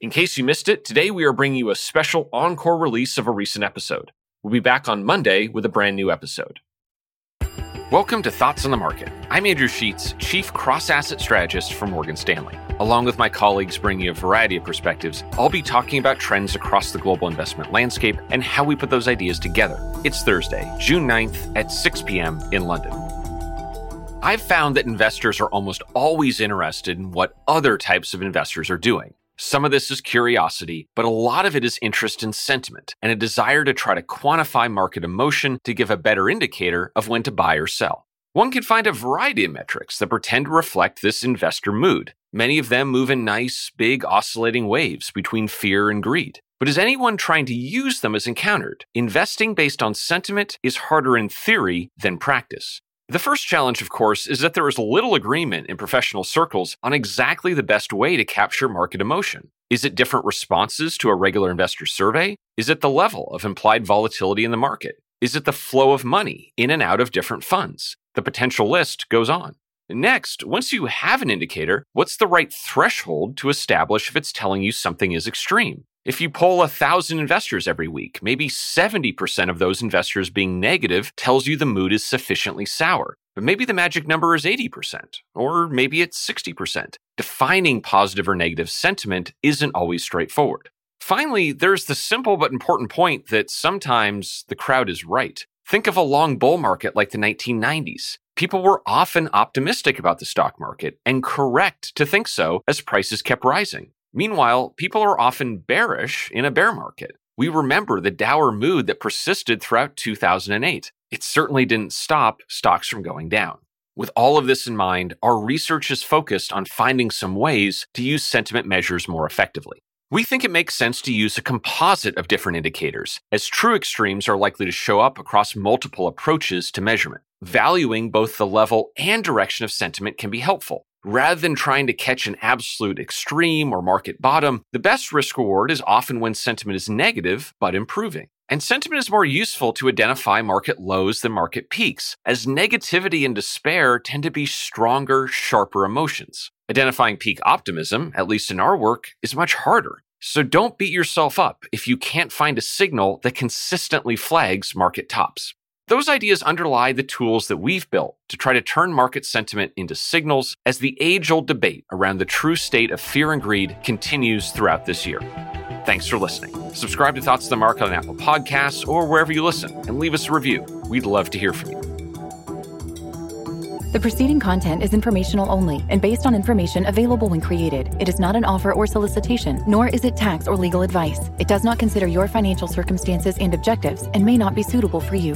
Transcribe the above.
In case you missed it, today we are bringing you a special encore release of a recent episode. We'll be back on Monday with a brand new episode. Welcome to Thoughts on the Market. I'm Andrew Sheets, Chief Cross Asset Strategist for Morgan Stanley. Along with my colleagues bringing you a variety of perspectives, I'll be talking about trends across the global investment landscape and how we put those ideas together. It's Thursday, June 9th at 6 p.m. in London. I've found that investors are almost always interested in what other types of investors are doing. Some of this is curiosity, but a lot of it is interest in sentiment and a desire to try to quantify market emotion to give a better indicator of when to buy or sell. One can find a variety of metrics that pretend to reflect this investor mood. Many of them move in nice, big, oscillating waves between fear and greed. But as anyone trying to use them has encountered, investing based on sentiment is harder in theory than practice. The first challenge, of course, is that there is little agreement in professional circles on exactly the best way to capture market emotion. Is it different responses to a regular investor survey? Is it the level of implied volatility in the market? Is it the flow of money in and out of different funds? The potential list goes on. Next, once you have an indicator, what's the right threshold to establish if it's telling you something is extreme? If you poll a thousand investors every week, maybe 70% of those investors being negative tells you the mood is sufficiently sour. But maybe the magic number is 80%, or maybe it's 60%. Defining positive or negative sentiment isn't always straightforward. Finally, there's the simple but important point that sometimes the crowd is right. Think of a long bull market like the 1990s. People were often optimistic about the stock market and correct to think so as prices kept rising. Meanwhile, people are often bearish in a bear market. We remember the dour mood that persisted throughout 2008. It certainly didn't stop stocks from going down. With all of this in mind, our research is focused on finding some ways to use sentiment measures more effectively. We think it makes sense to use a composite of different indicators, as true extremes are likely to show up across multiple approaches to measurement. Valuing both the level and direction of sentiment can be helpful. Rather than trying to catch an absolute extreme or market bottom, the best risk reward is often when sentiment is negative but improving. And sentiment is more useful to identify market lows than market peaks, as negativity and despair tend to be stronger, sharper emotions. Identifying peak optimism, at least in our work, is much harder. So don't beat yourself up if you can't find a signal that consistently flags market tops. Those ideas underlie the tools that we've built to try to turn market sentiment into signals as the age old debate around the true state of fear and greed continues throughout this year. Thanks for listening. Subscribe to Thoughts of the Market on Apple Podcasts or wherever you listen and leave us a review. We'd love to hear from you. The preceding content is informational only and based on information available when created. It is not an offer or solicitation, nor is it tax or legal advice. It does not consider your financial circumstances and objectives and may not be suitable for you.